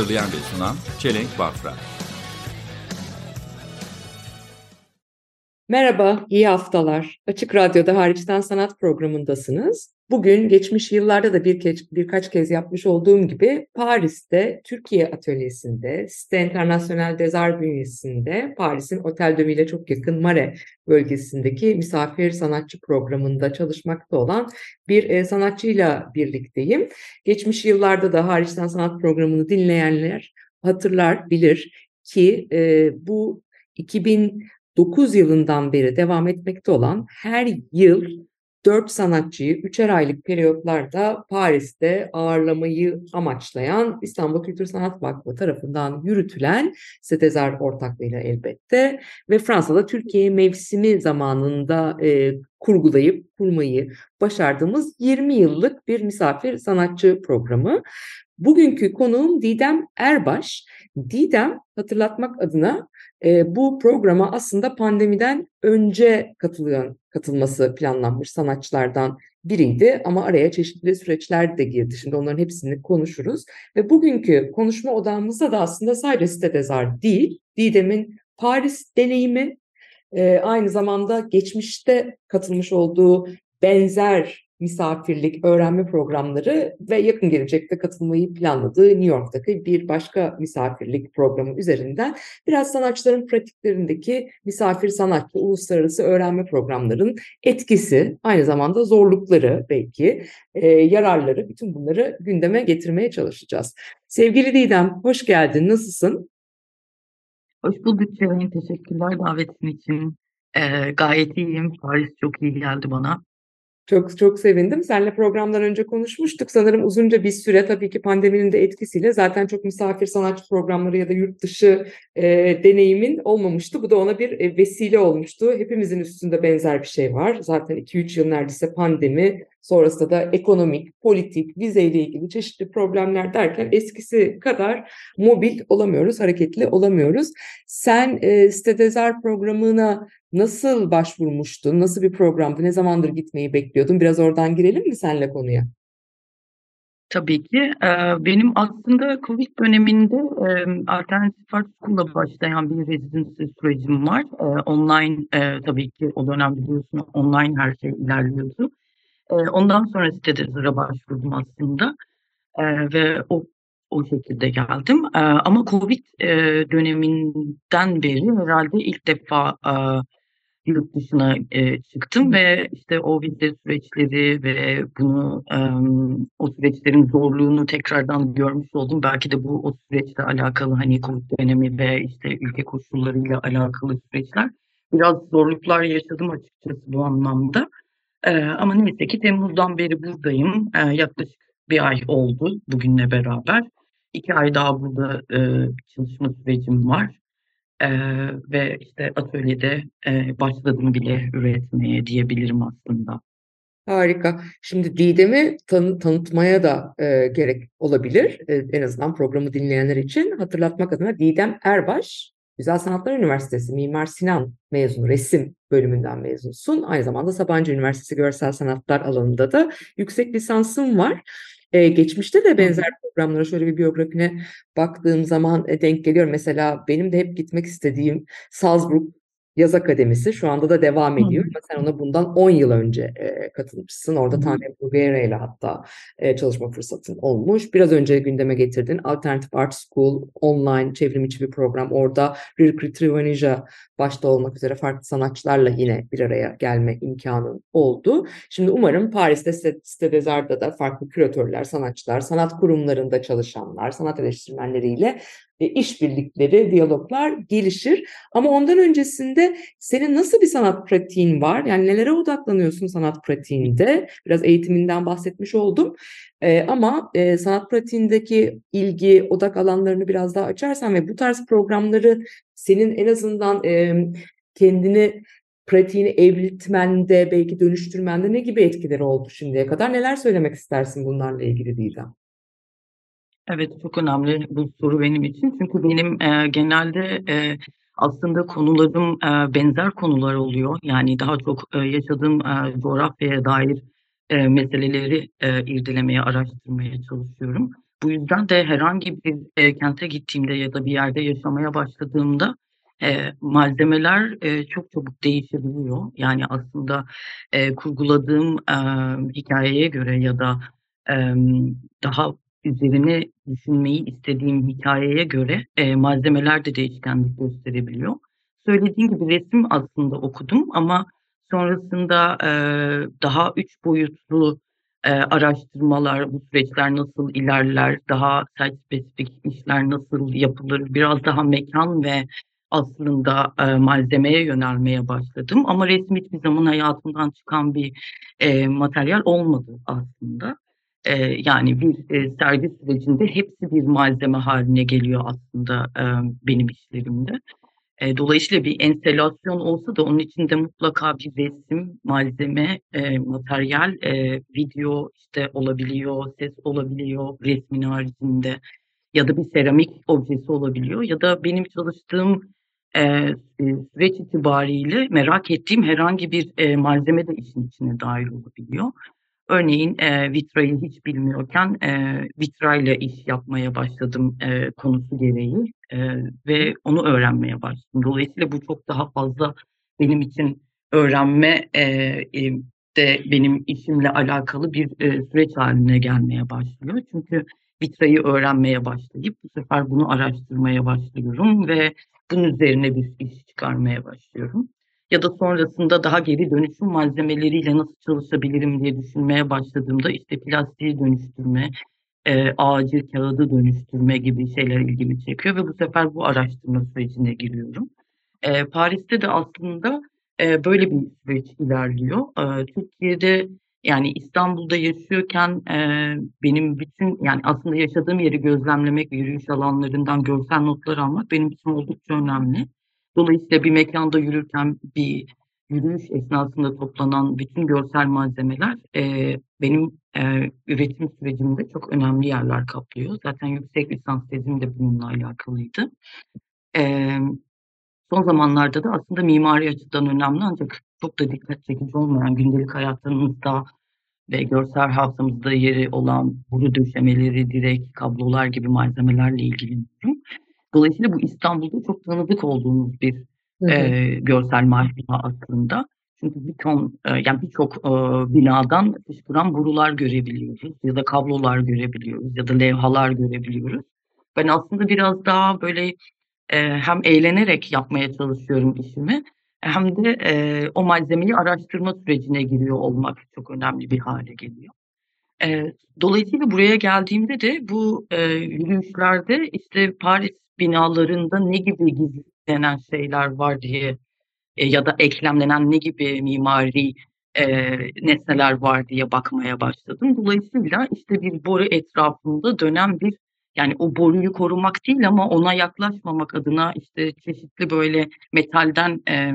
Hazırlayan ve sunan Çelenk Bafra. Merhaba, iyi haftalar. Açık Radyo'da Hariçten Sanat programındasınız. Bugün geçmiş yıllarda da bir kez, birkaç kez yapmış olduğum gibi Paris'te Türkiye atölyesinde, Cité International des Arts bünyesinde Paris'in Otel Ville çok yakın Mare bölgesindeki misafir sanatçı programında çalışmakta olan bir e, sanatçıyla birlikteyim. Geçmiş yıllarda da Hariçten Sanat programını dinleyenler hatırlar, bilir ki e, bu 2000 9 yılından beri devam etmekte olan her yıl 4 sanatçıyı üçer aylık periyotlarda Paris'te ağırlamayı amaçlayan İstanbul Kültür Sanat Vakfı tarafından yürütülen Setezar ortaklığıyla elbette ve Fransa'da Türkiye mevsimi zamanında e, kurgulayıp kurmayı başardığımız 20 yıllık bir misafir sanatçı programı. Bugünkü konuğum Didem Erbaş. Didem hatırlatmak adına e, bu programa aslında pandemiden önce katılıyor, katılması planlanmış sanatçılardan biriydi ama araya çeşitli süreçler de girdi. Şimdi onların hepsini konuşuruz ve bugünkü konuşma odağımızda da aslında sadece Sitedezar değil, Didem'in Paris deneyimi, e, aynı zamanda geçmişte katılmış olduğu benzer misafirlik, öğrenme programları ve yakın gelecekte katılmayı planladığı New York'taki bir başka misafirlik programı üzerinden biraz sanatçıların pratiklerindeki misafir sanatçı, uluslararası öğrenme programlarının etkisi, aynı zamanda zorlukları belki, e, yararları, bütün bunları gündeme getirmeye çalışacağız. Sevgili Didem, hoş geldin, nasılsın? Hoş bulduk Ceren. Teşekkürler davetin için. Ee, gayet iyiyim. Paris çok iyi geldi bana. Çok çok sevindim. Seninle programdan önce konuşmuştuk. Sanırım uzunca bir süre tabii ki pandeminin de etkisiyle zaten çok misafir sanatçı programları ya da yurt dışı e, deneyimin olmamıştı. Bu da ona bir e, vesile olmuştu. Hepimizin üstünde benzer bir şey var. Zaten 2-3 yıl neredeyse pandemi, sonrasında da ekonomik, politik, vizeyle ilgili çeşitli problemler derken eskisi kadar mobil olamıyoruz, hareketli olamıyoruz. Sen e, Stedezar programına nasıl başvurmuştun? Nasıl bir programdı? Ne zamandır gitmeyi bekliyordun? Biraz oradan girelim mi senle konuya? Tabii ki. Ee, benim aslında Covid döneminde Alternatif Art School'la başlayan bir residency sürecim var. E, online e, tabii ki o dönem biliyorsun online her şey ilerliyordu. E, ondan sonra Stedezar'a başvurdum aslında. Ve o o şekilde geldim. Ama Covid döneminden beri herhalde ilk defa yurt dışına e, çıktım ve işte o vize süreçleri ve bunu e, o süreçlerin zorluğunu tekrardan görmüş oldum. Belki de bu o süreçle alakalı hani Covid dönemi ve işte ülke koşullarıyla alakalı süreçler. Biraz zorluklar yaşadım açıkçası bu anlamda. E, ama neyse ki Temmuz'dan beri buradayım. E, yaklaşık bir ay oldu bugünle beraber. İki ay daha burada e, çalışma sürecim var. Ee, ve işte atölyede e, başladım bile üretmeye diyebilirim aslında. Harika. Şimdi Didem'i tanı tanıtmaya da e, gerek olabilir. E, en azından programı dinleyenler için hatırlatmak adına Didem Erbaş, Güzel Sanatlar Üniversitesi Mimar Sinan mezunu, resim bölümünden mezunsun. Aynı zamanda Sabancı Üniversitesi Görsel Sanatlar alanında da yüksek lisansın var. Ee, geçmişte de benzer programlara şöyle bir biyografine baktığım zaman e, denk geliyor. Mesela benim de hep gitmek istediğim Salzburg Yaz Akademisi şu anda da devam ediyor. Ama sen ona bundan 10 yıl önce e, katılmışsın. Orada Tanem Bruguera ile hatta e, çalışma fırsatın olmuş. Biraz önce gündeme getirdin. Alternative Art School online çevrim içi bir program. Orada Rirkri Trivanija başta olmak üzere farklı sanatçılarla yine bir araya gelme imkanın oldu. Şimdi umarım Paris'te Site Desart'ta da farklı küratörler, sanatçılar, sanat kurumlarında çalışanlar, sanat eleştirmenleriyle işbirlikleri, diyaloglar gelişir. Ama ondan öncesinde senin nasıl bir sanat pratiğin var? Yani nelere odaklanıyorsun sanat pratiğinde? Biraz eğitiminden bahsetmiş oldum. Ee, ama e, sanat pratiğindeki ilgi, odak alanlarını biraz daha açarsan ve bu tarz programları senin en azından e, kendini pratiğini evriltmende, belki dönüştürmende ne gibi etkileri oldu şimdiye kadar? Neler söylemek istersin bunlarla ilgili Didem? Evet, çok önemli bu soru benim için. Çünkü benim e, genelde e, aslında konularım e, benzer konular oluyor. Yani daha çok e, yaşadığım e, coğrafyaya dair e, meseleleri e, irdelemeye, araştırmaya çalışıyorum. Bu yüzden de herhangi bir e, kente gittiğimde ya da bir yerde yaşamaya başladığımda e, malzemeler e, çok çabuk değişebiliyor. Yani aslında e, kurguladığım e, hikayeye göre ya da e, daha üzerine düşünmeyi istediğim hikayeye göre e, malzemeler de değişkenlik gösterebiliyor. Söylediğim gibi resim aslında okudum ama sonrasında e, daha üç boyutlu e, araştırmalar, bu süreçler nasıl ilerler, daha site spesifik işler nasıl yapılır, biraz daha mekan ve aslında e, malzemeye yönelmeye başladım. Ama resim hiçbir zaman hayatımdan çıkan bir e, materyal olmadı aslında. E, yani bir e, sergi sürecinde hepsi bir malzeme haline geliyor aslında e, benim işlerimde. E, dolayısıyla bir enstelasyon olsa da onun içinde mutlaka bir resim, malzeme, e, materyal, e, video işte olabiliyor, ses olabiliyor resmin haricinde ya da bir seramik objesi olabiliyor ya da benim çalıştığım e, süreç itibariyle merak ettiğim herhangi bir e, malzeme de işin içine dahil olabiliyor. Örneğin e, vitrayı hiç bilmiyorken e, vitrayla iş yapmaya başladım e, konusu gereği e, ve onu öğrenmeye başladım. Dolayısıyla bu çok daha fazla benim için öğrenme e, e, de benim işimle alakalı bir e, süreç haline gelmeye başlıyor. Çünkü vitrayı öğrenmeye başlayıp bu sefer bunu araştırmaya başlıyorum ve bunun üzerine bir iş çıkarmaya başlıyorum ya da sonrasında daha geri dönüşüm malzemeleriyle nasıl çalışabilirim diye düşünmeye başladığımda işte plastiği dönüştürme, e, ağacı, kağıdı dönüştürme gibi şeyler ilgimi çekiyor ve bu sefer bu araştırma sürecine giriyorum. E, Paris'te de aslında e, böyle bir süreç ilerliyor. E, Türkiye'de yani İstanbul'da yaşıyorken e, benim bütün yani aslında yaşadığım yeri gözlemlemek yürüyüş alanlarından görsel notlar almak benim için oldukça önemli. Dolayısıyla bir mekanda yürürken bir yürüyüş esnasında toplanan bütün görsel malzemeler e, benim e, üretim sürecimde çok önemli yerler kaplıyor. Zaten yüksek lisans tezim de bununla alakalıydı. E, son zamanlarda da aslında mimari açıdan önemli ancak çok da dikkat çekici olmayan gündelik hayatımızda ve görsel hafızamızda yeri olan boru döşemeleri, direk, kablolar gibi malzemelerle ilgileniyorum. Dolayısıyla bu İstanbul'da çok tanıdık olduğumuz bir e, görsel malzeme aslında. Çünkü bir ton, e, yani birçok e, binadan fışkıran borular görebiliyoruz ya da kablolar görebiliyoruz ya da levhalar görebiliyoruz. Ben aslında biraz daha böyle e, hem eğlenerek yapmaya çalışıyorum işimi hem de e, o malzemeyi araştırma sürecine giriyor olmak çok önemli bir hale geliyor. E, dolayısıyla buraya geldiğimde de bu e, yürüyüşlerde işte Paris binalarında ne gibi gizlenen şeyler var diye e, ya da eklemlenen ne gibi mimari e, nesneler var diye bakmaya başladım. Dolayısıyla işte bir boru etrafında dönen bir yani o boruyu korumak değil ama ona yaklaşmamak adına işte çeşitli böyle metalden e,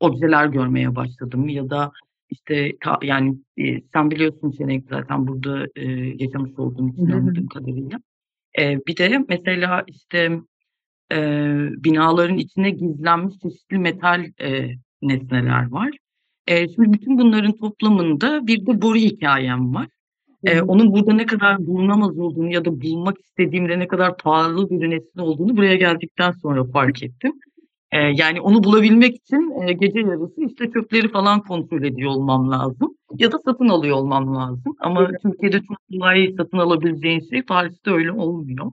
objeler görmeye başladım ya da işte ta, yani e, sen biliyorsun Çelenk zaten burada e, yaşamış olduğum için anladığım kadarıyla. E, bir de mesela işte e, binaların içine gizlenmiş çeşitli metal e, nesneler var. E, şimdi bütün bunların toplamında bir de boru hikayem var. E, onun burada ne kadar bulunamaz olduğunu ya da bulmak istediğimde ne kadar pahalı bir nesne olduğunu buraya geldikten sonra fark ettim. E, yani onu bulabilmek için e, gece yarısı işte çöpleri falan kontrol ediyor olmam lazım. Ya da satın alıyor olmam lazım. Ama evet. Türkiye'de çok kolay satın alabileceğin şey Paris'te öyle olmuyor.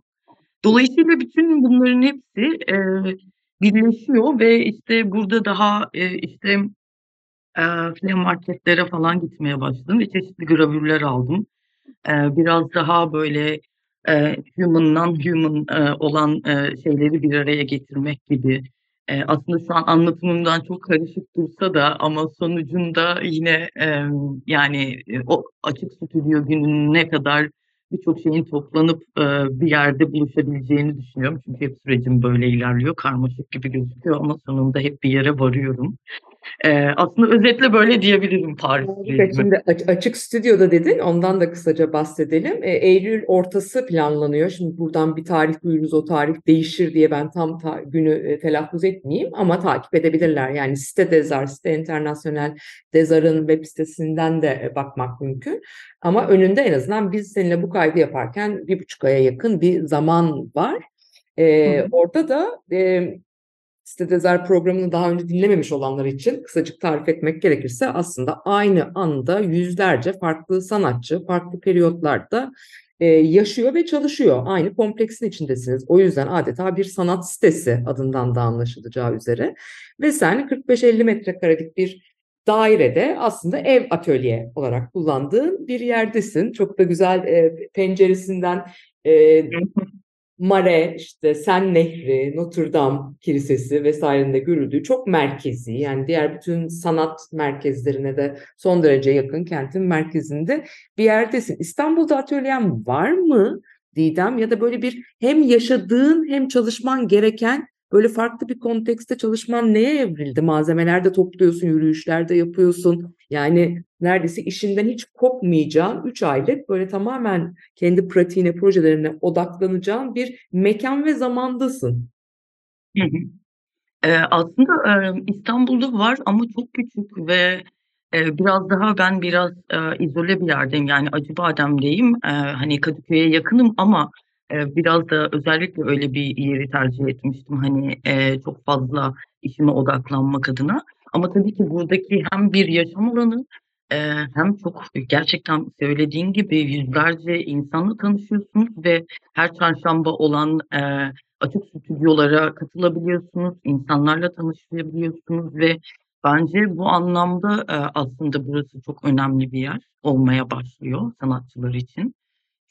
Dolayısıyla bütün bunların hepsi e, birleşiyor ve işte burada daha e, işte e, flea marketlere falan gitmeye başladım ve çeşitli gravürler aldım. E, biraz daha böyle e, human, non-human e, olan e, şeyleri bir araya getirmek gibi. E, aslında şu an anlatımımdan çok karışık dursa da ama sonucunda yine e, yani o açık stüdyo gününe kadar birçok şeyin toplanıp e, bir yerde buluşabileceğini düşünüyorum. Çünkü hep sürecim böyle ilerliyor. Karmaşık gibi gözüküyor ama sonunda hep bir yere varıyorum. E, aslında özetle böyle diyebilirim Paris Harika. sürecimi. Şimdi aç- açık stüdyoda dedin, ondan da kısaca bahsedelim. E, Eylül ortası planlanıyor. Şimdi buradan bir tarih duyurunuz, o tarih değişir diye ben tam ta- günü e, telaffuz etmeyeyim ama takip edebilirler. Yani site Dezar, site internasyonel Dezar'ın web sitesinden de e, bakmak mümkün. Ama önünde en azından biz seninle bu kaydı yaparken bir buçuk aya yakın bir zaman var. E, hı. orada da e, Site Dezar programını daha önce dinlememiş olanlar için kısacık tarif etmek gerekirse aslında aynı anda yüzlerce farklı sanatçı farklı periyotlarda e, yaşıyor ve çalışıyor. Aynı kompleksin içindesiniz. O yüzden adeta bir sanat sitesi adından da anlaşılacağı üzere. Ve sen 45-50 metrekarelik bir dairede aslında ev atölye olarak kullandığın bir yerdesin. Çok da güzel e, penceresinden e, Mare, işte Sen Nehri, Notre Dame Kilisesi vesairenin görüldüğü çok merkezi yani diğer bütün sanat merkezlerine de son derece yakın kentin merkezinde bir yerdesin. İstanbul'da atölyen var mı Didem ya da böyle bir hem yaşadığın hem çalışman gereken böyle farklı bir kontekste çalışman neye evrildi? Malzemelerde topluyorsun, yürüyüşlerde yapıyorsun. Yani neredeyse işinden hiç kopmayacağın 3 aylık böyle tamamen kendi pratiğine, projelerine odaklanacağın bir mekan ve zamandasın. Hı hı. Eee, aslında, emm, İstanbul'da var ama çok küçük ve, eee, biraz daha ben biraz, eee, izole bir yerdeyim. Yani Acıbadem'deyim. Eee, hani Kadıköy'e yakınım ama, eee, biraz da özellikle öyle bir yeri tercih etmiştim. Hani, eee, çok fazla işime odaklanmak adına. Ama tabii ki buradaki hem bir yaşam alanı, eee, hem çok gerçekten söylediğin gibi yüzlerce insanla tanışıyorsunuz ve her çarşamba olan, eee, açık stüdyolara katılabiliyorsunuz, insanlarla tanışabiliyorsunuz ve bence bu anlamda, eee, aslında burası çok önemli bir yer olmaya başlıyor sanatçılar için.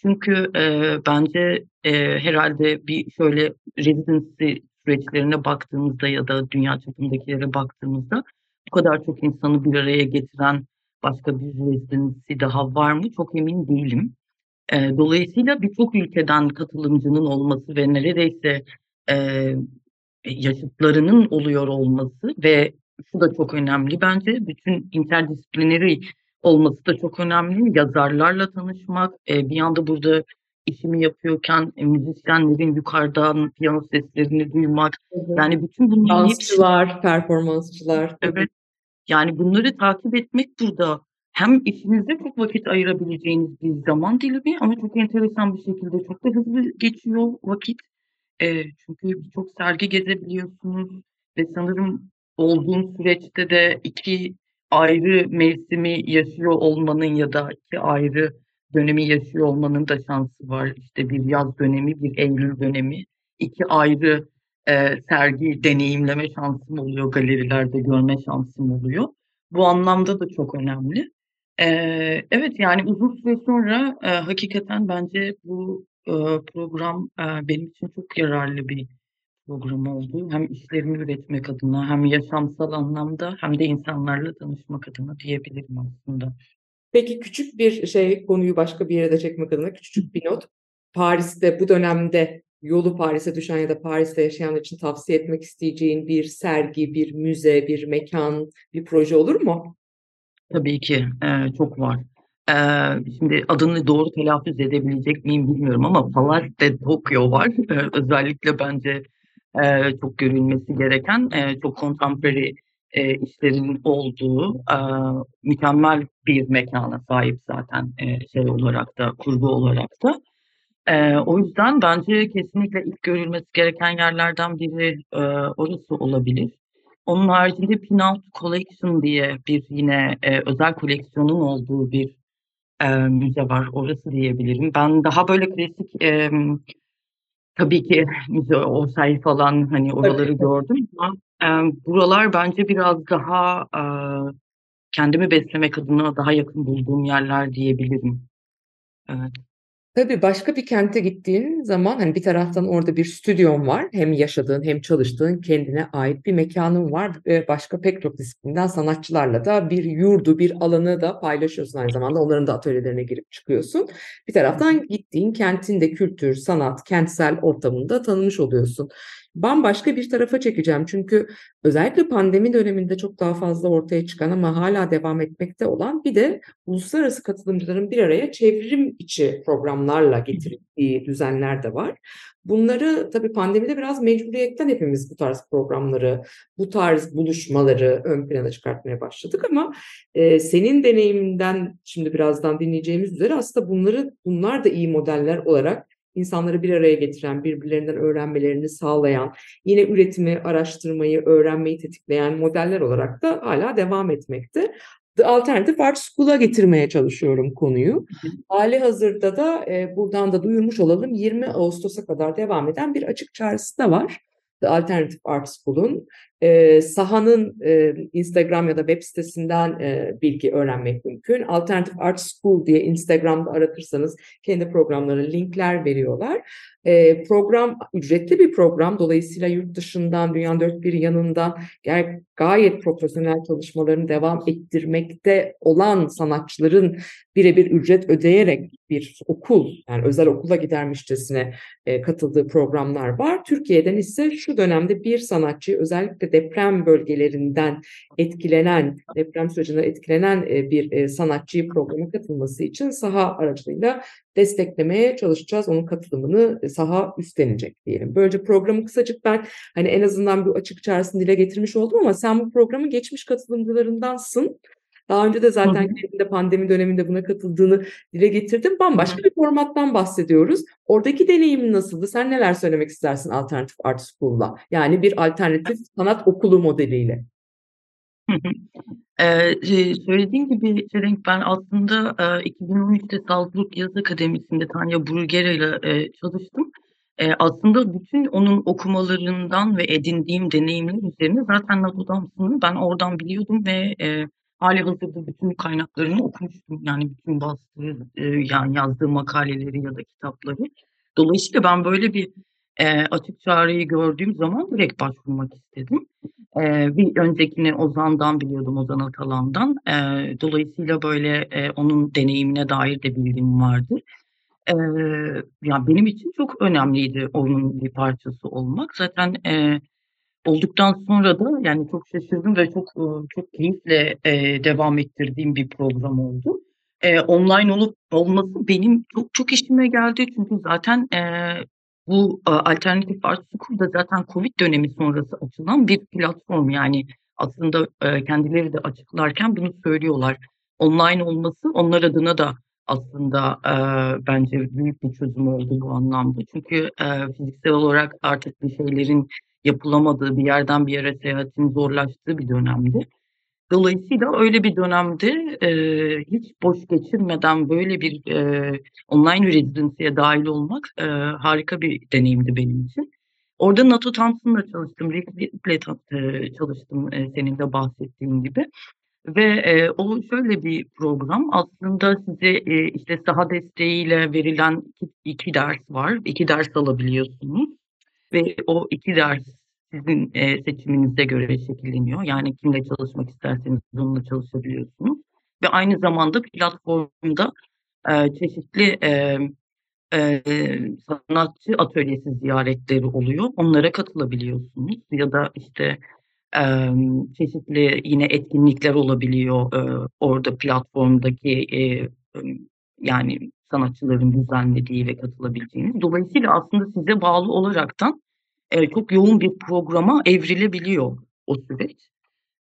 Çünkü, eee, bence, eee, herhâlde bir şöyle residency süreçlerine baktığımızda ya da dünya çapındakilere baktığımızda bu kadar çok insanı bir araya getiren başka bir residency daha var mı çok emin değilim. Eee, dolayısıyla birçok ülkeden katılımcının olması ve neredeyse, eee, yaşıtlarının oluyor olması ve şu da çok önemli bence, bütün interdisciplinary olması da çok önemli. Yazarlarla tanışmak, eee, bir yanda burada işimi yapıyorken, eee, müzisyenlerin yukarıdan piyano seslerini duymak, Hı hı. yani bütün bunların hepsi Dansçılar, performansçılar. Evet, yani bunları takip etmek burada hem işinize çok vakit ayırabileceğiniz bir zaman dilimi ama çok enteresan bir şekilde çok da hızlı geçiyor vakit. Eee, çünkü birçok sergi gezebiliyorsunuz ve sanırım olduğum süreçte de 2 ayrı mevsimi yaşıyor olmanın ya da 2 ayrı dönemi yaşıyor olmanın da şansı var. İşte bir yaz dönemi, bir eylül dönemi. 2 ayrı, eee, sergi deneyimleme şansım oluyor, galerilerde görme şansım oluyor. Bu anlamda da çok önemli. Eee, evet, yani uzun süre sonra, eee, hakikaten bence bu, ııı, program, eee, benim için çok yararlı bir program oldu. Hem işlerimi üretmek adına hem yaşamsal anlamda hem de insanlarla tanışmak adına diyebilirim aslında. Peki küçük bir şey, konuyu başka bir yere de çekmek adına küçücük bir not. Paris'te bu dönemde yolu Paris'e düşen ya da Paris'te yaşayanlar için tavsiye etmek isteyeceğin bir sergi, bir müze, bir mekan, bir proje olur mu? Tabii ki, eee, çok var. Eee, şimdi adını doğru telaffuz edebilecek miyim bilmiyorum ama Palais de Tokyo var. Eee, özellikle bence, eee, çok görülmesi gereken, eee, çok contemporary, eee, işlerin olduğu, aaa, mükemmel bir mekâna sahip zaten, eee, şey olarak da, kurgu olarak da. Eee, o yüzden bence kesinlikle ilk görülmesi gereken yerlerden biri, eee, orası olabilir. Onun haricinde Pinault Collection diye bir yine, eee, özel koleksiyonun olduğu bir, eee, müze var. Orası diyebilirim. Ben daha böyle klasik, emm, tabii ki müze Orsay falan, hani, oraları Tabii. gördüm ama, emm, buralar bence biraz daha, aaa, kendimi beslemek adına daha yakın bulduğum yerler diyebilirim. Evet. Tabii başka bir kente gittiğin zaman hani bir taraftan orada bir stüdyon var. Hem yaşadığın hem çalıştığın kendine ait bir mekanın var. Başka pek çok disiplinden sanatçılarla da bir yurdu, bir alanı da paylaşıyorsun aynı zamanda. Onların da atölyelerine girip çıkıyorsun. Bir taraftan gittiğin kentin de kültür, sanat, kentsel ortamında tanımış oluyorsun. Bambaşka bir tarafa çekeceğim. Çünkü özellikle pandemi döneminde çok daha fazla ortaya çıkan ama hala devam etmekte olan bir de uluslararası katılımcıların bir araya çevrim içi programlarla getirdiği düzenler de var. Bunları tabii pandemide biraz mecburiyetten hepimiz bu tarz programları, bu tarz buluşmaları ön plana çıkartmaya başladık ama e, senin deneyiminden şimdi birazdan dinleyeceğimiz üzere aslında bunları bunlar da iyi modeller olarak insanları bir araya getiren, birbirlerinden öğrenmelerini sağlayan, yine üretimi, araştırmayı, öğrenmeyi tetikleyen modeller olarak da hala devam etmekte. The Alternative Art School'a getirmeye çalışıyorum konuyu. Hali hazırda da e, buradan da duyurmuş olalım 20 Ağustos'a kadar devam eden bir açık çağrısı da var. The Alternative Art School'un e, sahanın e, Instagram ya da web sitesinden e, bilgi öğrenmek mümkün. Alternative Art School diye Instagram'da aratırsanız kendi programlarına linkler veriyorlar. E, program ücretli bir program. Dolayısıyla yurt dışından, dünyanın dört bir yanından gayet, gayet profesyonel çalışmalarını devam ettirmekte olan sanatçıların birebir ücret ödeyerek bir okul, yani özel okula gidermişçesine e, katıldığı programlar var. Türkiye'den ise şu dönemde bir sanatçı özellikle deprem bölgelerinden etkilenen, deprem sürecinde etkilenen e, bir e, sanatçıyı programa katılması için saha aracılığıyla desteklemeye çalışacağız. Onun katılımını e, saha üstlenecek diyelim. Böylece programı kısacık ben hani en azından bu açık çağrısını dile getirmiş oldum ama sen bu programın geçmiş katılımcılarındansın. Daha önce de zaten kendinde pandemi döneminde buna katıldığını dile getirdim. Bambaşka bir formattan bahsediyoruz. Oradaki deneyimin nasıldı? Sen neler söylemek istersin Alternative Art School'la? Yani bir alternatif sanat okulu modeliyle. Ee, söylediğim gibi Çelenk ben aslında e, 2013'te Salzburg Yaz Akademisi'nde Tanya Brugera ile e, çalıştım. E, aslında bütün onun okumalarından ve edindiğim deneyimler üzerine zaten Dame'sını ben oradan biliyordum ve e, hali hazırda bütün kaynaklarını okumuştum. Yani bütün bastığı, e, yani yazdığı makaleleri ya da kitapları. Dolayısıyla ben böyle bir e, açık çağrıyı gördüğüm zaman direkt başvurmak istedim. E, bir öncekini Ozan'dan biliyordum, Ozan Atalan'dan. E, dolayısıyla böyle e, onun deneyimine dair de bilgim vardı. E, yani benim için çok önemliydi onun bir parçası olmak. Zaten e, olduktan sonra da yani çok şaşırdım ve çok çok keyifle e, devam ettirdiğim bir program oldu. E, online olup olması benim çok çok işime geldi çünkü zaten e, bu e, alternatif art school da zaten Covid dönemi sonrası açılan bir platform yani aslında e, kendileri de açıklarken bunu söylüyorlar. Online olması onlar adına da aslında e, bence büyük bir çözüm oldu bu anlamda. Çünkü e, fiziksel olarak artık bir şeylerin yapılamadığı, bir yerden bir yere seyahatin zorlaştığı bir dönemdi. Dolayısıyla öyle bir dönemde e, hiç boş geçirmeden böyle bir e, online residency'ye dahil olmak e, harika bir deneyimdi benim için. Orada NATO Thompson'la çalıştım, Rick'le e, çalıştım e, senin de bahsettiğin gibi. Ve e, o şöyle bir program aslında size e, işte saha desteğiyle verilen iki, iki ders var. iki ders alabiliyorsunuz. Ve o iki ders sizin e, seçiminize göre şekilleniyor. Yani kimle çalışmak isterseniz onunla çalışabiliyorsunuz. Ve aynı zamanda platformda e, çeşitli e, e, sanatçı atölyesi ziyaretleri oluyor. Onlara katılabiliyorsunuz. Ya da işte e, çeşitli yine etkinlikler olabiliyor e, orada platformdaki e, yani sanatçıların düzenlediği ve katılabileceğiniz. Dolayısıyla aslında size bağlı olaraktan e, çok yoğun bir programa evrilebiliyor o süreç.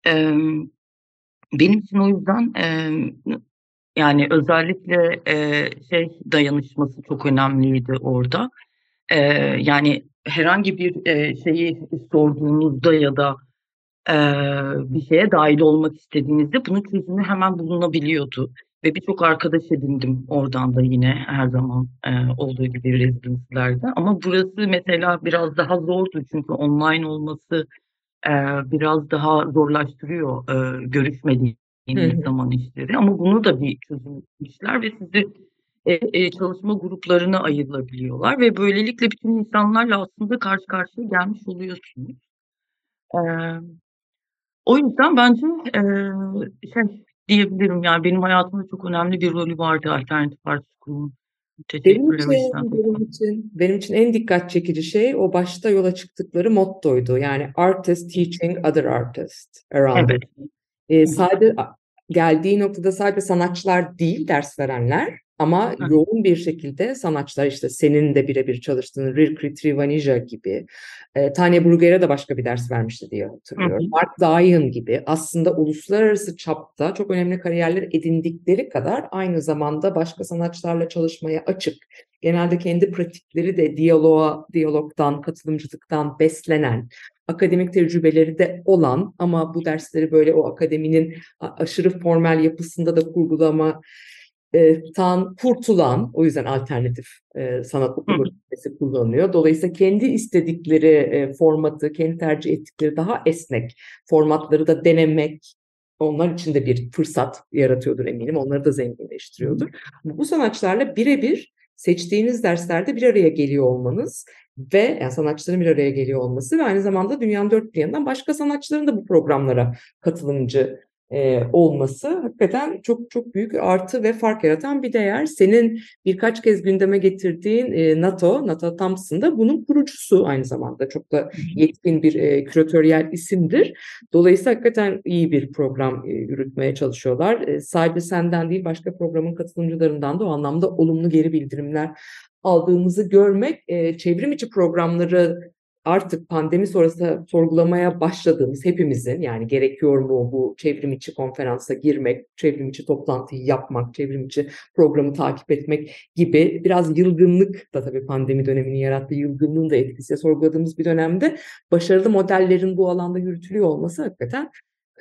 E, benim için o yüzden e, yani özellikle e, şey dayanışması çok önemliydi orada. E, yani herhangi bir e, şeyi sorduğunuzda ya da e, bir şeye dahil olmak istediğinizde bunun çözümü hemen bulunabiliyordu. Ve birçok arkadaş edindim oradan da yine her zaman e, olduğu gibi rezidanslerde. Ama burası mesela biraz daha zordu çünkü online olması e, biraz daha zorlaştırıyor e, görüşmediğiniz zaman işleri. Ama bunu da bir çözümlemişler ve sizi eee, eee, çalışma gruplarına ayrılabiliyorlar ve böylelikle bütün insanlarla aslında karşı karşıya gelmiş oluyorsunuz. Emm, o yüzden bence, eee, şey diyebilirim, yani, benim hayatımda çok önemli bir rolü vardı Alternatif Art School'un. Benim için, benim için, benim için en dikkat çekici şey o başta yola çıktıkları mottoydu. Yani artist teaching other artists around Evet. it. Eee, Hı hı. sade a geldiği noktada sadece sanatçılar değil ders verenler ama Hı yoğun bir şekilde sanatçılar işte senin de birebir çalıştığın Rirkri Trivanija gibi, eee, Tanya Bruguera da başka bir ders vermişti diye hatırlıyorum. hı. Mark Dion gibi aslında uluslararası çapta çok önemli kariyerler edindikleri kadar aynı zamanda başka sanatçılarla çalışmaya açık, genelde kendi pratikleri de diyaloğa, diyalogdan, katılımcılıktan beslenen, akademik tecrübeleri de olan ama bu dersleri böyle o akademinin aşırı formel yapısında da kurgulama eee, tan kurtulan, o yüzden alternatif, eee, sanat okulu kelimesi kullanılıyor. Dolayısıyla kendi istedikleri, eee, formatı, kendi tercih ettikleri daha esnek formatları da denemek onlar için de bir fırsat yaratıyordur eminim. Onları da zenginleştiriyordur. Bu sanatçılarla birebir seçtiğiniz derslerde bir araya geliyor olmanız ve yani sanatçıların bir araya geliyor olması ve aynı zamanda dünyanın dört bir yanından başka sanatçıların da bu programlara katılımcı, eee, olması hakikaten çok çok büyük artı ve fark yaratan bir değer. Senin birkaç kez gündeme getirdiğin, eee, NATO, Nata Thompson da bunun kurucusu aynı zamanda. Çok da yetkin bir, eee, küratöryel isimdir. Dolayısıyla hakikaten iyi bir program, eee, yürütmeye çalışıyorlar. Eee, sadece senden değil başka programın katılımcılarından da o anlamda olumlu geri bildirimler aldığımızı görmek, eee, çevrim içi programları artık pandemi sonrası sorgulamaya başladığımız hepimizin yani gerekiyor mu bu çevrim içi konferansa girmek, çevrim içi toplantıyı yapmak, çevrim içi programı takip etmek gibi biraz yılgınlık da tabii pandemi döneminin yarattığı yılgınlığın da etkisiyle sorguladığımız bir dönemde başarılı modellerin bu alanda yürütülüyor olması hakikaten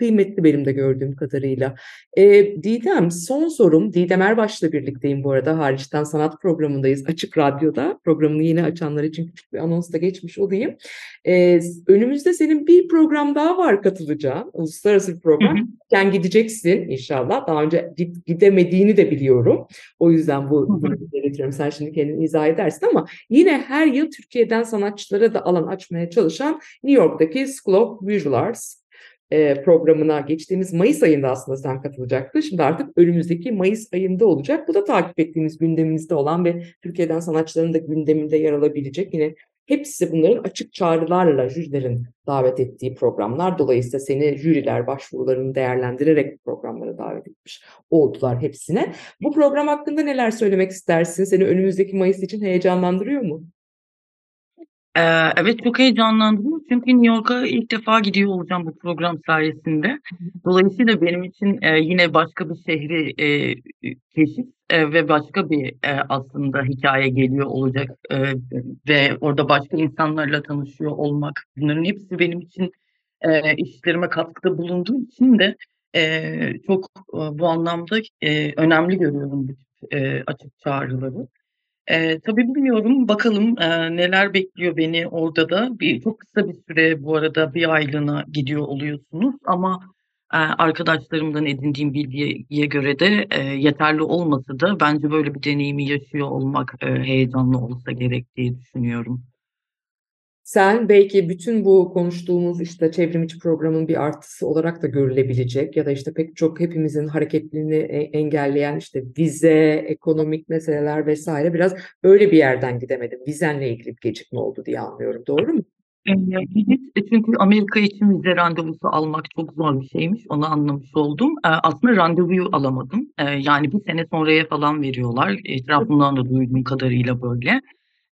kıymetli benim de gördüğüm kadarıyla. Eee, Didem, son sorum. Didem Erbaş'la birlikteyim bu arada. Hariçten Sanat programındayız Açık Radyo'da. Programını yeni açanlar için küçük bir anons da geçmiş olayım. S önümüzde senin bir program daha var katılacağın. Uluslararası bir program. hı. Sen gideceksin inşallah. Daha önce git gidemediğini de biliyorum. O yüzden bu bunu dile getiriyorum. Sen şimdi kendin izah edersin ama yine her yıl Türkiye'den sanatçılara da alan açmaya çalışan New York'taki School of Visual Arts, eee, programına geçtiğimiz mayıs ayında aslında sen katılacaktın. Şimdi artık önümüzdeki mayıs ayında olacak. Bu da takip ettiğimiz gündemimizde olan ve Türkiye'den sanatçıların da gündeminde yer alabilecek yine hepsi bunların açık çağrılarla jürilerin davet ettiği programlar. Dolayısıyla seni jüriler başvurularını değerlendirerek programlara davet etmiş oldular hepsine. Bu program hakkında neler söylemek istersin? Seni önümüzdeki mayıs için heyecanlandırıyor mu? Eee, evet, çok heyecanlandırıyor çünkü New York'a ilk defa gidiyor olacağım bu program sayesinde. Dolayısıyla benim için, eee, yine başka bir şehri, eee, ü keşif, eee, ve başka bir, eee, aslında hikâye geliyor olacak, eee, ve orada başka insanlarla tanışıyor olmak, bunların hepsi benim için, eee, işlerime katkıda bulunduğu için de, eee, çok, ııı, bu anlamda, eee, önemli görüyorum bu tip, eee, açık çağrıları. Eee, tabii bilmiyorum, bakalım, eee, neler bekliyor beni orada da. Bir çok kısa bir süre bu arada, 1 aylığına gidiyor oluyorsunuz ama, eee, arkadaşlarımdan edindiğim bilgiye göre de, eee, yeterli olmasa da bence böyle bir deneyimi yaşıyor olmak, eee, heyecanlı olsa gerek diye düşünüyorum. Sen belki bütün bu konuştuğumuz, işte, çevrim içi programın bir artısı olarak da görülebilecek ya da, işte, pek çok hepimizin hareketliliğini e engelleyen, işte, vize, ekonomik meseleler vs. biraz öyle bir yerden gidemedin. Vizenle ilgili bir gecikme oldu diye anlıyorum. Doğru mu? Evet, e, çünkü Amerika için vize randevusu almak çok zor bir şeymiş, onu anlamış oldum. Aslında randevuyu alamadım. Yani 1 sene sonraya falan veriyorlar. Etrafımdan da duyduğum kadarıyla böyle.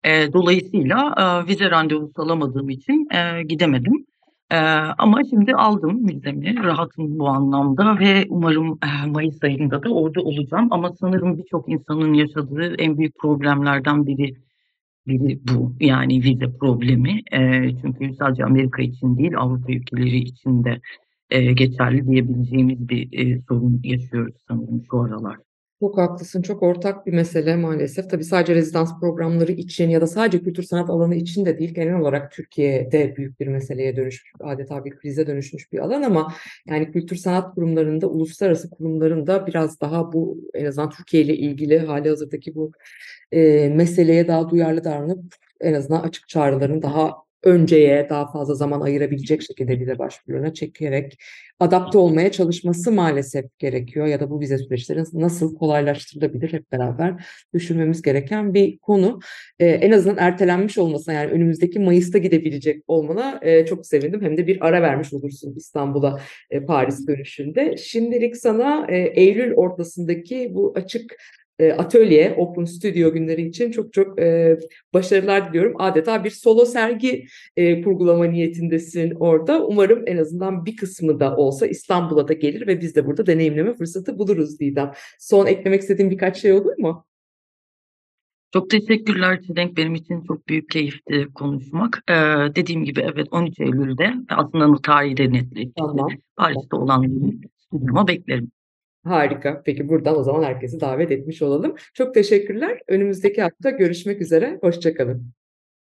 Eee, dolayısıyla, aaa, vize randevusu alamadığım için, eee, gidemedim. Eee, ama şimdi aldım vizemi, rahatım bu anlamda ve umarım, eee, mayıs ayında da orada olacağım ama sanırım birçok insanın yaşadığı en büyük problemlerden biri biri bu. Yani vize problemi. Eee, çünkü sadece Amerika için değil, Avrupa ülkeleri için de, eee, geçerli diyebileceğimiz bir, eee, sorun yaşıyoruz sanırım şu aralar. Çok haklısın. Çok ortak bir mesele maalesef. Tabii sadece rezidans programları için ya da sadece kültür sanat alanı için de değil. Genel olarak Türkiye'de büyük bir meseleye dönüşmüş, adeta bir krize dönüşmüş bir alan ama yani kültür sanat kurumlarında, uluslararası kurumlarında biraz daha bu en azından Türkiye ile ilgili hali hazırdaki bu e, meseleye daha duyarlı davranıp en azından açık çağrıların daha önceye daha fazla zaman ayırabilecek şekilde vize başvurularına çekerek adapte olmaya çalışması maalesef gerekiyor ya da bu vize süreçleri nasıl kolaylaştırılabilir hep beraber düşünmemiz gereken bir konu. Ee, en azından ertelenmiş olmasına yani önümüzdeki Mayıs'ta gidebilecek olmana e, çok sevindim. Hem de bir ara vermiş olursun İstanbul'a e, Paris dönüşünde. Şimdilik sana e, Eylül ortasındaki bu açık e, atölye, Open Studio günleri için çok çok e, başarılar diliyorum. Adeta bir solo sergi e, kurgulama niyetindesin orada. Umarım en azından bir kısmı da olsa İstanbul'a da gelir ve biz de burada deneyimleme fırsatı buluruz Didem. Son eklemek istediğin birkaç şey olur mu? Çok teşekkürler Çelenk. Benim için çok büyük keyifti konuşmak. Ee, dediğim gibi evet 13 Eylül'de aslında tarihi de netleşti. Tamam. Paris'te olan stüdyoma beklerim. Harika. Peki buradan o zaman herkesi davet etmiş olalım. Çok teşekkürler. Önümüzdeki hafta görüşmek üzere. Hoşçakalın.